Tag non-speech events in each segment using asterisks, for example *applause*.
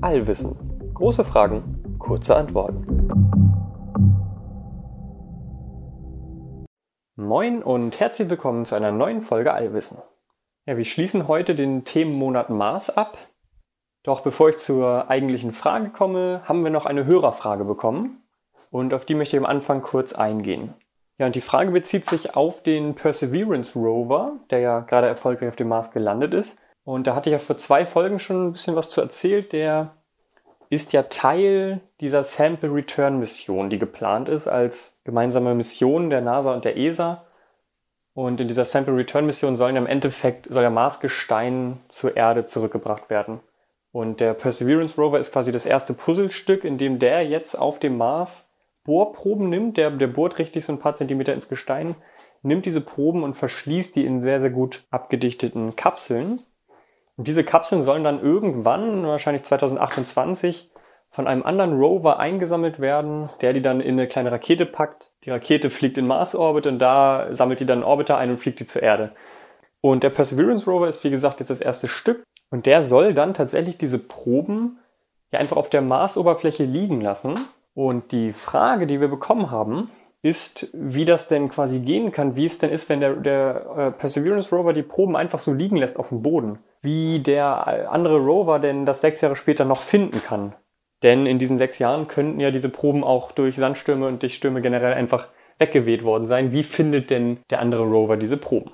Allwissen. Große Fragen, kurze Antworten. Moin und herzlich willkommen zu einer neuen Folge Allwissen. Ja, wir schließen heute den Themenmonat Mars ab. Doch bevor ich zur eigentlichen Frage komme, haben wir noch eine Hörerfrage bekommen und auf die möchte ich am Anfang kurz eingehen. Ja, und die Frage bezieht sich auf den Perseverance Rover, der ja gerade erfolgreich auf dem Mars gelandet ist. Und da hatte ich ja vor zwei Folgen schon ein bisschen was zu erzählt. Der ist ja Teil dieser Sample Return Mission, die geplant ist als gemeinsame Mission der NASA und der ESA. Und in dieser Sample Return Mission sollen im Endeffekt soll der Marsgestein zur Erde zurückgebracht werden. Und der Perseverance Rover ist quasi das erste Puzzlestück, in dem der jetzt auf dem Mars Bohrproben nimmt. Der, der bohrt richtig so ein paar Zentimeter ins Gestein, nimmt diese Proben und verschließt die in sehr, sehr gut abgedichteten Kapseln. Und diese Kapseln sollen dann irgendwann, wahrscheinlich 2028, von einem anderen Rover eingesammelt werden, der die dann in eine kleine Rakete packt. Die Rakete fliegt in Mars-Orbit und da sammelt die dann Orbiter ein und fliegt die zur Erde. Und der Perseverance Rover ist, wie gesagt, jetzt das erste Stück. Und der soll dann tatsächlich diese Proben ja einfach auf der Marsoberfläche liegen lassen. Und die Frage, die wir bekommen haben, ist, wie das denn quasi gehen kann, wie es denn ist, wenn der, der äh, Perseverance Rover die Proben einfach so liegen lässt auf dem Boden. Wie der andere Rover denn das sechs Jahre später noch finden kann. Denn in diesen sechs Jahren könnten ja diese Proben auch durch Sandstürme und durch Stürme generell einfach weggeweht worden sein. Wie findet denn der andere Rover diese Proben?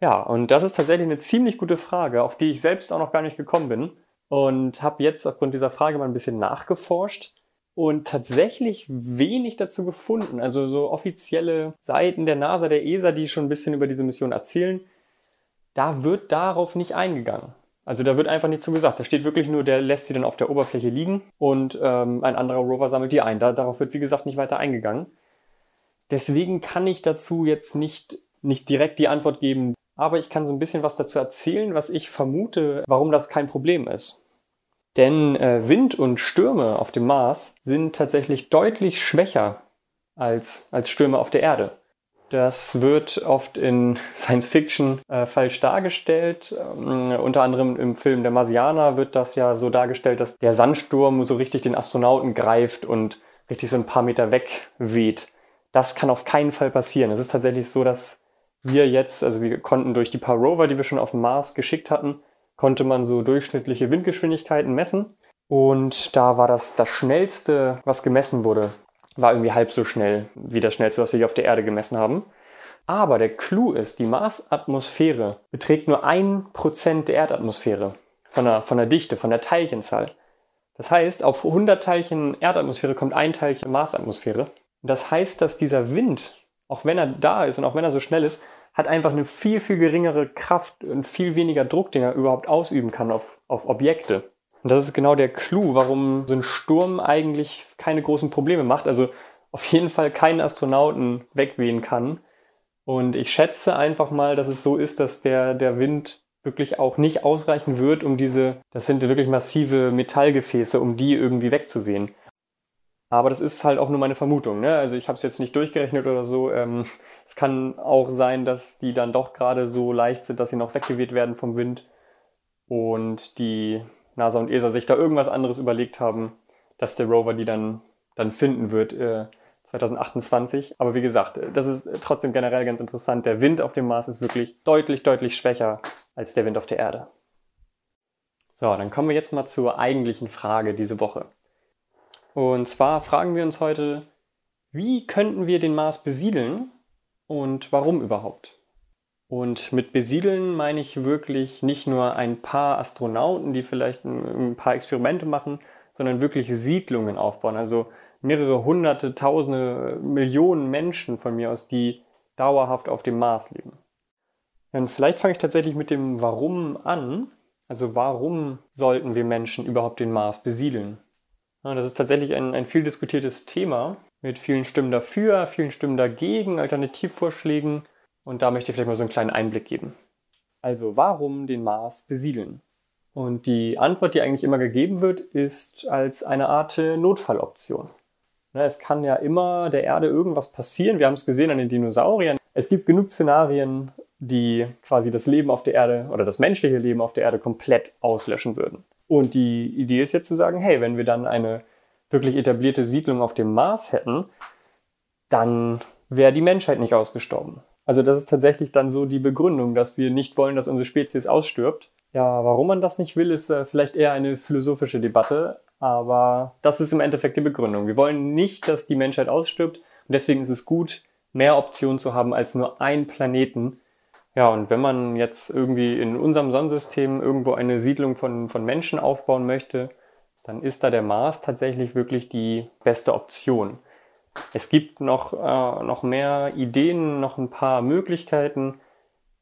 Ja, und das ist tatsächlich eine ziemlich gute Frage, auf die ich selbst auch noch gar nicht gekommen bin. Und habe jetzt aufgrund dieser Frage mal ein bisschen nachgeforscht und tatsächlich wenig dazu gefunden. Also so offizielle Seiten der NASA, der ESA, die schon ein bisschen über diese Mission erzählen, da wird darauf nicht eingegangen. Also da wird einfach nichts zu gesagt. Da steht wirklich nur, der lässt sie dann auf der Oberfläche liegen und ähm, ein anderer Rover sammelt die ein. Da, darauf wird, wie gesagt, nicht weiter eingegangen. Deswegen kann ich dazu jetzt nicht, nicht direkt die Antwort geben, aber ich kann so ein bisschen was dazu erzählen, was ich vermute, warum das kein Problem ist. Denn äh, Wind und Stürme auf dem Mars sind tatsächlich deutlich schwächer als, als Stürme auf der Erde. Das wird oft in Science Fiction äh, falsch dargestellt. Ähm, unter anderem im Film Der Marsianer wird das ja so dargestellt, dass der Sandsturm so richtig den Astronauten greift und richtig so ein paar Meter weg weht. Das kann auf keinen Fall passieren. Es ist tatsächlich so, dass wir jetzt, also wir konnten durch die paar Rover, die wir schon auf dem Mars geschickt hatten, konnte man so durchschnittliche Windgeschwindigkeiten messen. Und da war das das schnellste, was gemessen wurde, war irgendwie halb so schnell wie das schnellste, was wir hier auf der Erde gemessen haben. Aber der Clou ist, die Marsatmosphäre beträgt nur ein Prozent der Erdatmosphäre von der, von der Dichte, von der Teilchenzahl. Das heißt, auf 100 Teilchen Erdatmosphäre kommt ein Teilchen Marsatmosphäre. Das heißt, dass dieser Wind, auch wenn er da ist und auch wenn er so schnell ist, hat einfach eine viel, viel geringere Kraft und viel weniger Druck, den er überhaupt ausüben kann auf, auf Objekte. Und das ist genau der Clou, warum so ein Sturm eigentlich keine großen Probleme macht. Also auf jeden Fall keinen Astronauten wegwehen kann. Und ich schätze einfach mal, dass es so ist, dass der, der Wind wirklich auch nicht ausreichen wird, um diese, das sind wirklich massive Metallgefäße, um die irgendwie wegzuwehen. Aber das ist halt auch nur meine Vermutung. Ne? Also ich habe es jetzt nicht durchgerechnet oder so. Ähm, *laughs* es kann auch sein, dass die dann doch gerade so leicht sind, dass sie noch weggeweht werden vom Wind und die NASA und ESA sich da irgendwas anderes überlegt haben, dass der Rover die dann, dann finden wird äh, 2028. Aber wie gesagt, das ist trotzdem generell ganz interessant. Der Wind auf dem Mars ist wirklich deutlich, deutlich schwächer als der Wind auf der Erde. So, dann kommen wir jetzt mal zur eigentlichen Frage diese Woche. Und zwar fragen wir uns heute, wie könnten wir den Mars besiedeln und warum überhaupt? Und mit besiedeln meine ich wirklich nicht nur ein paar Astronauten, die vielleicht ein, paar Experimente machen, sondern wirklich Siedlungen aufbauen. Also mehrere hunderte, tausende, Millionen Menschen von mir aus, die dauerhaft auf dem Mars leben. Und vielleicht fange ich tatsächlich mit dem Warum an. Also warum sollten wir Menschen überhaupt den Mars besiedeln? Das ist tatsächlich ein, ein viel diskutiertes Thema mit vielen Stimmen dafür, vielen Stimmen dagegen, Alternativvorschlägen. Und da möchte ich vielleicht mal so einen kleinen Einblick geben. Also, warum den Mars besiedeln? Und die Antwort, die eigentlich immer gegeben wird, ist als eine Art Notfalloption. Es kann ja immer der Erde irgendwas passieren. Wir haben es gesehen an den Dinosauriern. Es gibt genug Szenarien, die quasi das Leben auf der Erde oder das menschliche Leben auf der Erde komplett auslöschen würden. Und die Idee ist jetzt zu sagen, hey, wenn wir dann eine wirklich etablierte Siedlung auf dem Mars hätten, dann wäre die Menschheit nicht ausgestorben. Also das ist tatsächlich dann so die Begründung, dass wir nicht wollen, dass unsere Spezies ausstirbt. Ja, warum man das nicht will, ist äh, vielleicht eher eine philosophische Debatte, aber das ist im Endeffekt die Begründung. Wir wollen nicht, dass die Menschheit ausstirbt und deswegen ist es gut, mehr Optionen zu haben als nur einen Planeten. Ja, und wenn man jetzt irgendwie in unserem Sonnensystem irgendwo eine Siedlung von, von Menschen aufbauen möchte, dann ist da der Mars tatsächlich wirklich die beste Option. Es gibt noch, äh, noch mehr Ideen, noch ein paar Möglichkeiten.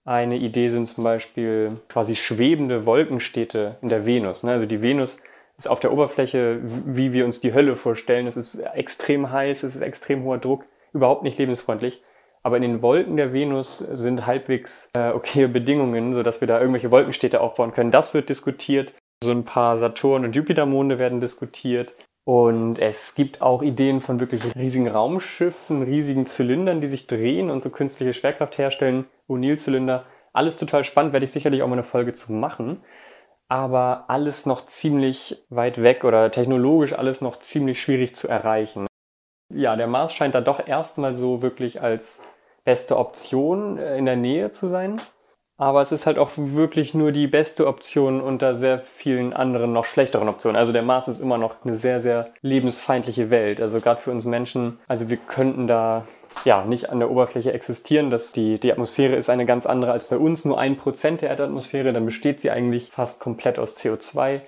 Eine Idee sind zum Beispiel quasi schwebende Wolkenstädte in der Venus. Ne? Also die Venus ist auf der Oberfläche, wie wir uns die Hölle vorstellen. Es ist extrem heiß, es ist extrem hoher Druck, überhaupt nicht lebensfreundlich. Aber in den Wolken der Venus sind halbwegs äh, okay *laughs* Bedingungen, sodass wir da irgendwelche Wolkenstädte aufbauen können. Das wird diskutiert. So ein paar Saturn- und Jupitermonde werden diskutiert. Und es gibt auch Ideen von wirklich riesigen Raumschiffen, riesigen Zylindern, die sich drehen und so künstliche Schwerkraft herstellen, O'Neill-Zylinder. Alles total spannend, werde ich sicherlich auch mal eine Folge zu machen. Aber alles noch ziemlich weit weg oder technologisch alles noch ziemlich schwierig zu erreichen. Ja, der Mars scheint da doch erstmal so wirklich als beste Option äh, in der Nähe zu sein. Aber es ist halt auch wirklich nur die beste Option unter sehr vielen anderen noch schlechteren Optionen. Also der Mars ist immer noch eine sehr, sehr lebensfeindliche Welt. Also gerade für uns Menschen, also wir könnten da ja nicht an der Oberfläche existieren. Das, die, die Atmosphäre ist eine ganz andere als bei uns. Nur ein Prozent der Erdatmosphäre, dann besteht sie eigentlich fast komplett aus CO2.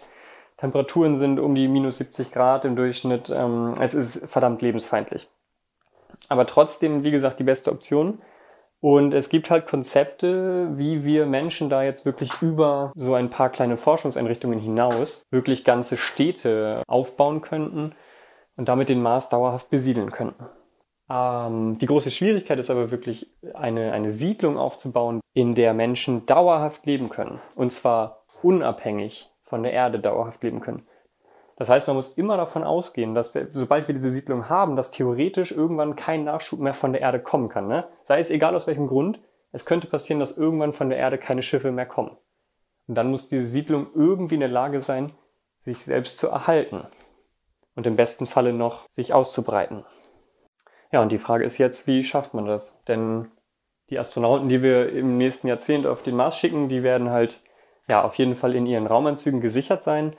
Temperaturen sind um die minus 70 Grad im Durchschnitt. Ähm, es ist verdammt lebensfeindlich. Aber trotzdem, wie gesagt, die beste Option. Und es gibt halt Konzepte, wie wir Menschen da jetzt wirklich über so ein paar kleine Forschungseinrichtungen hinaus wirklich ganze Städte aufbauen könnten und damit den Mars dauerhaft besiedeln könnten. Ähm, die große Schwierigkeit ist aber wirklich, eine, eine Siedlung aufzubauen, in der Menschen dauerhaft leben können. Und zwar unabhängig von der Erde dauerhaft leben können. Das heißt, man muss immer davon ausgehen, dass wir, sobald wir diese Siedlung haben, dass theoretisch irgendwann kein Nachschub mehr von der Erde kommen kann. Ne? Sei es egal aus welchem Grund, es könnte passieren, dass irgendwann von der Erde keine Schiffe mehr kommen. Und dann muss diese Siedlung irgendwie in der Lage sein, sich selbst zu erhalten. Und im besten Falle noch sich auszubreiten. Ja, und die Frage ist jetzt, wie schafft man das? Denn die Astronauten, die wir im nächsten Jahrzehnt auf den Mars schicken, die werden halt ja auf jeden Fall in ihren Raumanzügen gesichert sein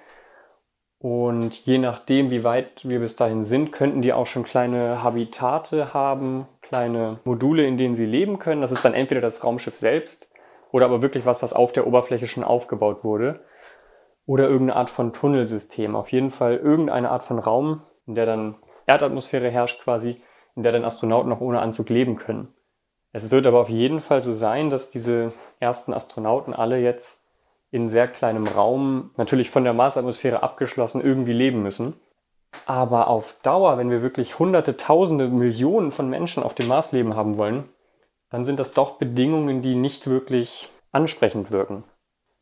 und je nachdem, wie weit wir bis dahin sind, könnten die auch schon kleine Habitate haben, kleine Module, in denen sie leben können. Das ist dann entweder das Raumschiff selbst oder aber wirklich was, was auf der Oberfläche schon aufgebaut wurde. Oder irgendeine Art von Tunnelsystem. Auf jeden Fall irgendeine Art von Raum, in der dann Erdatmosphäre herrscht quasi, in der dann Astronauten noch ohne Anzug leben können. Es wird aber auf jeden Fall so sein, dass diese ersten Astronauten alle jetzt in sehr kleinem Raum, natürlich von der Marsatmosphäre abgeschlossen, irgendwie leben müssen. Aber auf Dauer, wenn wir wirklich hunderte, tausende, Millionen von Menschen auf dem Mars leben haben wollen, dann sind das doch Bedingungen, die nicht wirklich ansprechend wirken.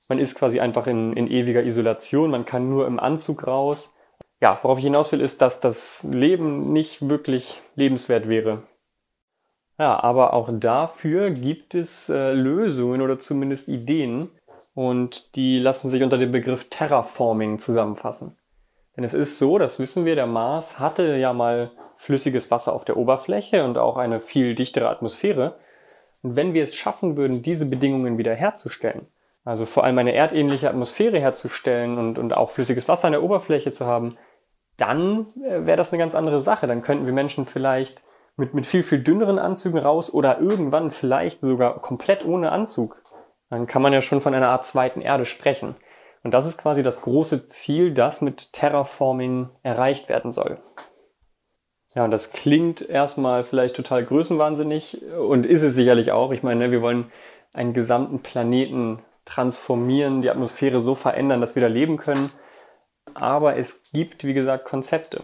Man ist quasi einfach in, in ewiger Isolation, man kann nur im Anzug raus. Ja, worauf ich hinaus will, ist, dass das Leben nicht wirklich lebenswert wäre. Ja, aber auch dafür gibt es äh, Lösungen oder zumindest Ideen, und die lassen sich unter dem Begriff Terraforming zusammenfassen. Denn es ist so, das wissen wir, der Mars hatte ja mal flüssiges Wasser auf der Oberfläche und auch eine viel dichtere Atmosphäre. Und wenn wir es schaffen würden, diese Bedingungen wieder herzustellen, also vor allem eine erdähnliche Atmosphäre herzustellen und, und auch flüssiges Wasser an der Oberfläche zu haben, dann äh, wäre das eine ganz andere Sache. Dann könnten wir Menschen vielleicht mit, mit viel, viel dünneren Anzügen raus oder irgendwann vielleicht sogar komplett ohne Anzug dann kann man ja schon von einer Art zweiten Erde sprechen. Und das ist quasi das große Ziel, das mit Terraforming erreicht werden soll. Ja, und das klingt erstmal vielleicht total größenwahnsinnig und ist es sicherlich auch. Ich meine, wir wollen einen gesamten Planeten transformieren, die Atmosphäre so verändern, dass wir da leben können. Aber es gibt, wie gesagt, Konzepte.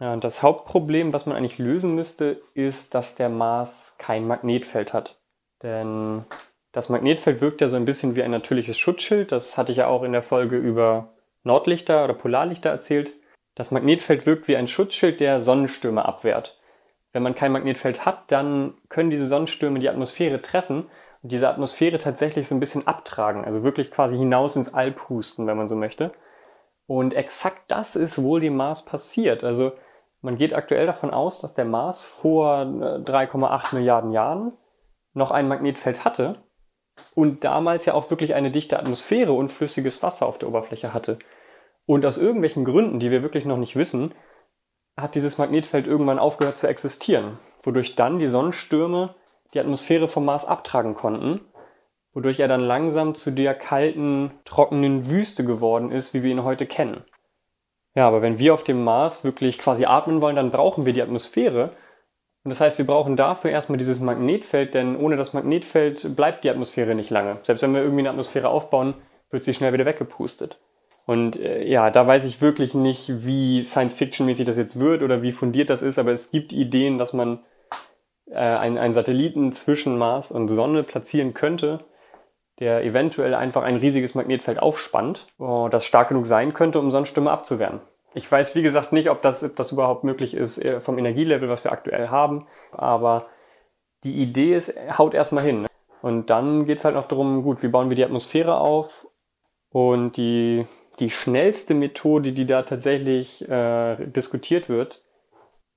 Ja, und das Hauptproblem, was man eigentlich lösen müsste, ist, dass der Mars kein Magnetfeld hat. Denn das Magnetfeld wirkt ja so ein bisschen wie ein natürliches Schutzschild. Das hatte ich ja auch in der Folge über Nordlichter oder Polarlichter erzählt. Das Magnetfeld wirkt wie ein Schutzschild, der Sonnenstürme abwehrt. Wenn man kein Magnetfeld hat, dann können diese Sonnenstürme die Atmosphäre treffen diese Atmosphäre tatsächlich so ein bisschen abtragen, also wirklich quasi hinaus ins All pusten, wenn man so möchte. Und exakt das ist wohl dem Mars passiert. Also man geht aktuell davon aus, dass der Mars vor 3,8 äh, Milliarden Jahren noch ein Magnetfeld hatte und damals ja auch wirklich eine dichte Atmosphäre und flüssiges Wasser auf der Oberfläche hatte. Und aus irgendwelchen Gründen, die wir wirklich noch nicht wissen, hat dieses Magnetfeld irgendwann aufgehört zu existieren, wodurch dann die Sonnenstürme die Atmosphäre vom Mars abtragen konnten, wodurch er dann langsam zu der kalten, trockenen Wüste geworden ist, wie wir ihn heute kennen. Ja, aber wenn wir auf dem Mars wirklich quasi atmen wollen, dann brauchen wir die Atmosphäre. Und das heißt, wir brauchen dafür erstmal dieses Magnetfeld, denn ohne das Magnetfeld bleibt die Atmosphäre nicht lange. Selbst wenn wir irgendwie eine Atmosphäre aufbauen, wird sie schnell wieder weggepustet. Und äh, ja, da weiß ich wirklich nicht, wie Science-Fiction-mäßig das jetzt wird oder wie fundiert das ist, aber es gibt Ideen, dass man äh, einen, einen Satelliten zwischen Mars und Sonne platzieren könnte, der eventuell einfach ein riesiges Magnetfeld aufspannt, oh, das stark genug sein könnte, um Sonnenstürme abzuwehren. Ich weiß, wie gesagt, nicht, ob das, ob das überhaupt möglich ist äh, vom Energielevel, was wir aktuell haben, aber die Idee ist, haut erstmal hin. Ne? Und dann geht es halt noch darum, gut, wie bauen wir die Atmosphäre auf? Und die die schnellste Methode, die da tatsächlich äh, diskutiert wird,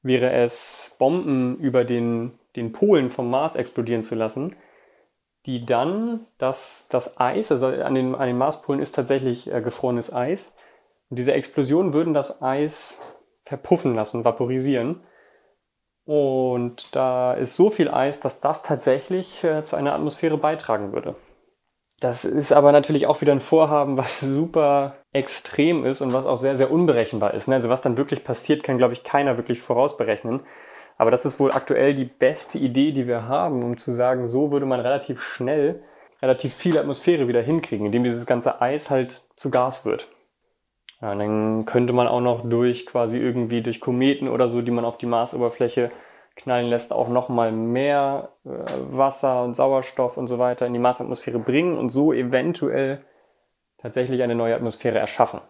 wäre es, Bomben über den, den Polen vom Mars explodieren zu lassen, die dann das, das Eis, also an den, an den Marspolen ist tatsächlich äh, gefrorenes Eis, und diese Explosionen würden das Eis verpuffen lassen, vaporisieren. Und da ist so viel Eis, dass das tatsächlich äh, zu einer Atmosphäre beitragen würde. Das ist aber natürlich auch wieder ein Vorhaben, *laughs* was super extrem ist und was auch sehr, sehr unberechenbar ist. Ne? Also was dann wirklich passiert, kann, glaube ich, keiner wirklich vorausberechnen. Aber das ist wohl aktuell die beste Idee, die wir haben, um zu sagen, so würde man relativ schnell relativ viel Atmosphäre wieder hinkriegen, indem dieses ganze Eis halt zu Gas wird. Ja, und dann könnte man auch noch durch quasi irgendwie durch Kometen oder so, die man auf die Marsoberfläche knallen lässt, auch nochmal mehr äh, Wasser und Sauerstoff und so weiter in die Marsatmosphäre bringen und so eventuell tatsächlich eine neue Atmosphäre erschaffen.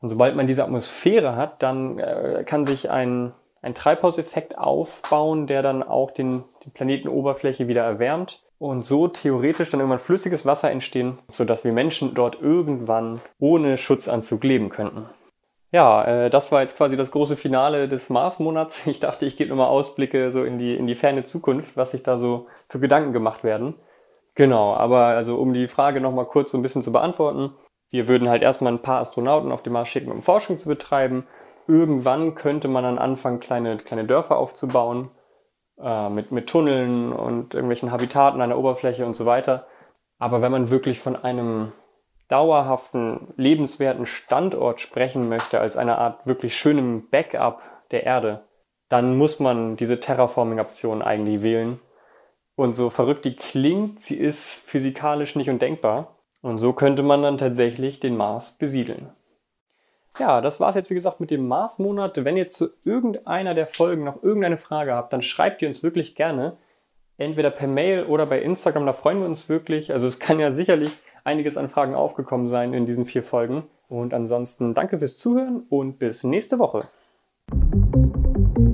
Und sobald man diese Atmosphäre hat, dann äh, kann sich ein, ein Treibhauseffekt aufbauen, der dann auch den, die Planetenoberfläche wieder erwärmt und so theoretisch dann irgendwann flüssiges Wasser entstehen, sodass wir Menschen dort irgendwann ohne Schutzanzug leben könnten. Ja, äh, das war jetzt quasi das große Finale des Mars-Monats. *laughs* Ich dachte, ich gebe nochmal Ausblicke so in die, in die ferne Zukunft, was sich da so für Gedanken gemacht werden. Genau, aber also um die Frage nochmal kurz so ein bisschen zu beantworten. Wir würden halt erstmal ein paar Astronauten auf den Mars schicken, um Forschung zu betreiben. Irgendwann könnte man dann anfangen, kleine, kleine Dörfer aufzubauen, äh, mit, mit Tunneln und irgendwelchen Habitaten an der Oberfläche und so weiter. Aber wenn man wirklich von einem dauerhaften, lebenswerten Standort sprechen möchte, als eine Art wirklich schönem Backup der Erde, dann muss man diese Terraforming-Option eigentlich wählen. Und so verrückt die klingt, sie ist physikalisch nicht undenkbar. Und so könnte man dann tatsächlich den Mars besiedeln. Ja, das war es jetzt wie gesagt mit dem Mars-Monat. Wenn ihr zu irgendeiner der Folgen noch irgendeine Frage habt, dann schreibt ihr uns wirklich gerne. Entweder per Mail oder bei Instagram, da freuen wir uns wirklich. Also es kann ja sicherlich einiges an Fragen aufgekommen sein in diesen vier Folgen. Und ansonsten danke fürs Zuhören und bis nächste Woche.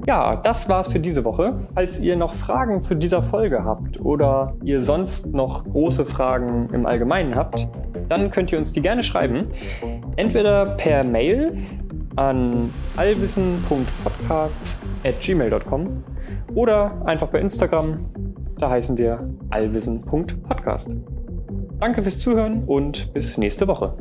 Ja, das war's für diese Woche. Falls ihr noch Fragen zu dieser Folge habt oder ihr sonst noch große Fragen im Allgemeinen habt, dann könnt ihr uns die gerne schreiben. Entweder per Mail an allwissen.podcast.gmail.com oder einfach bei Instagram. Da heißen wir allwissen.podcast. Danke fürs Zuhören und bis nächste Woche.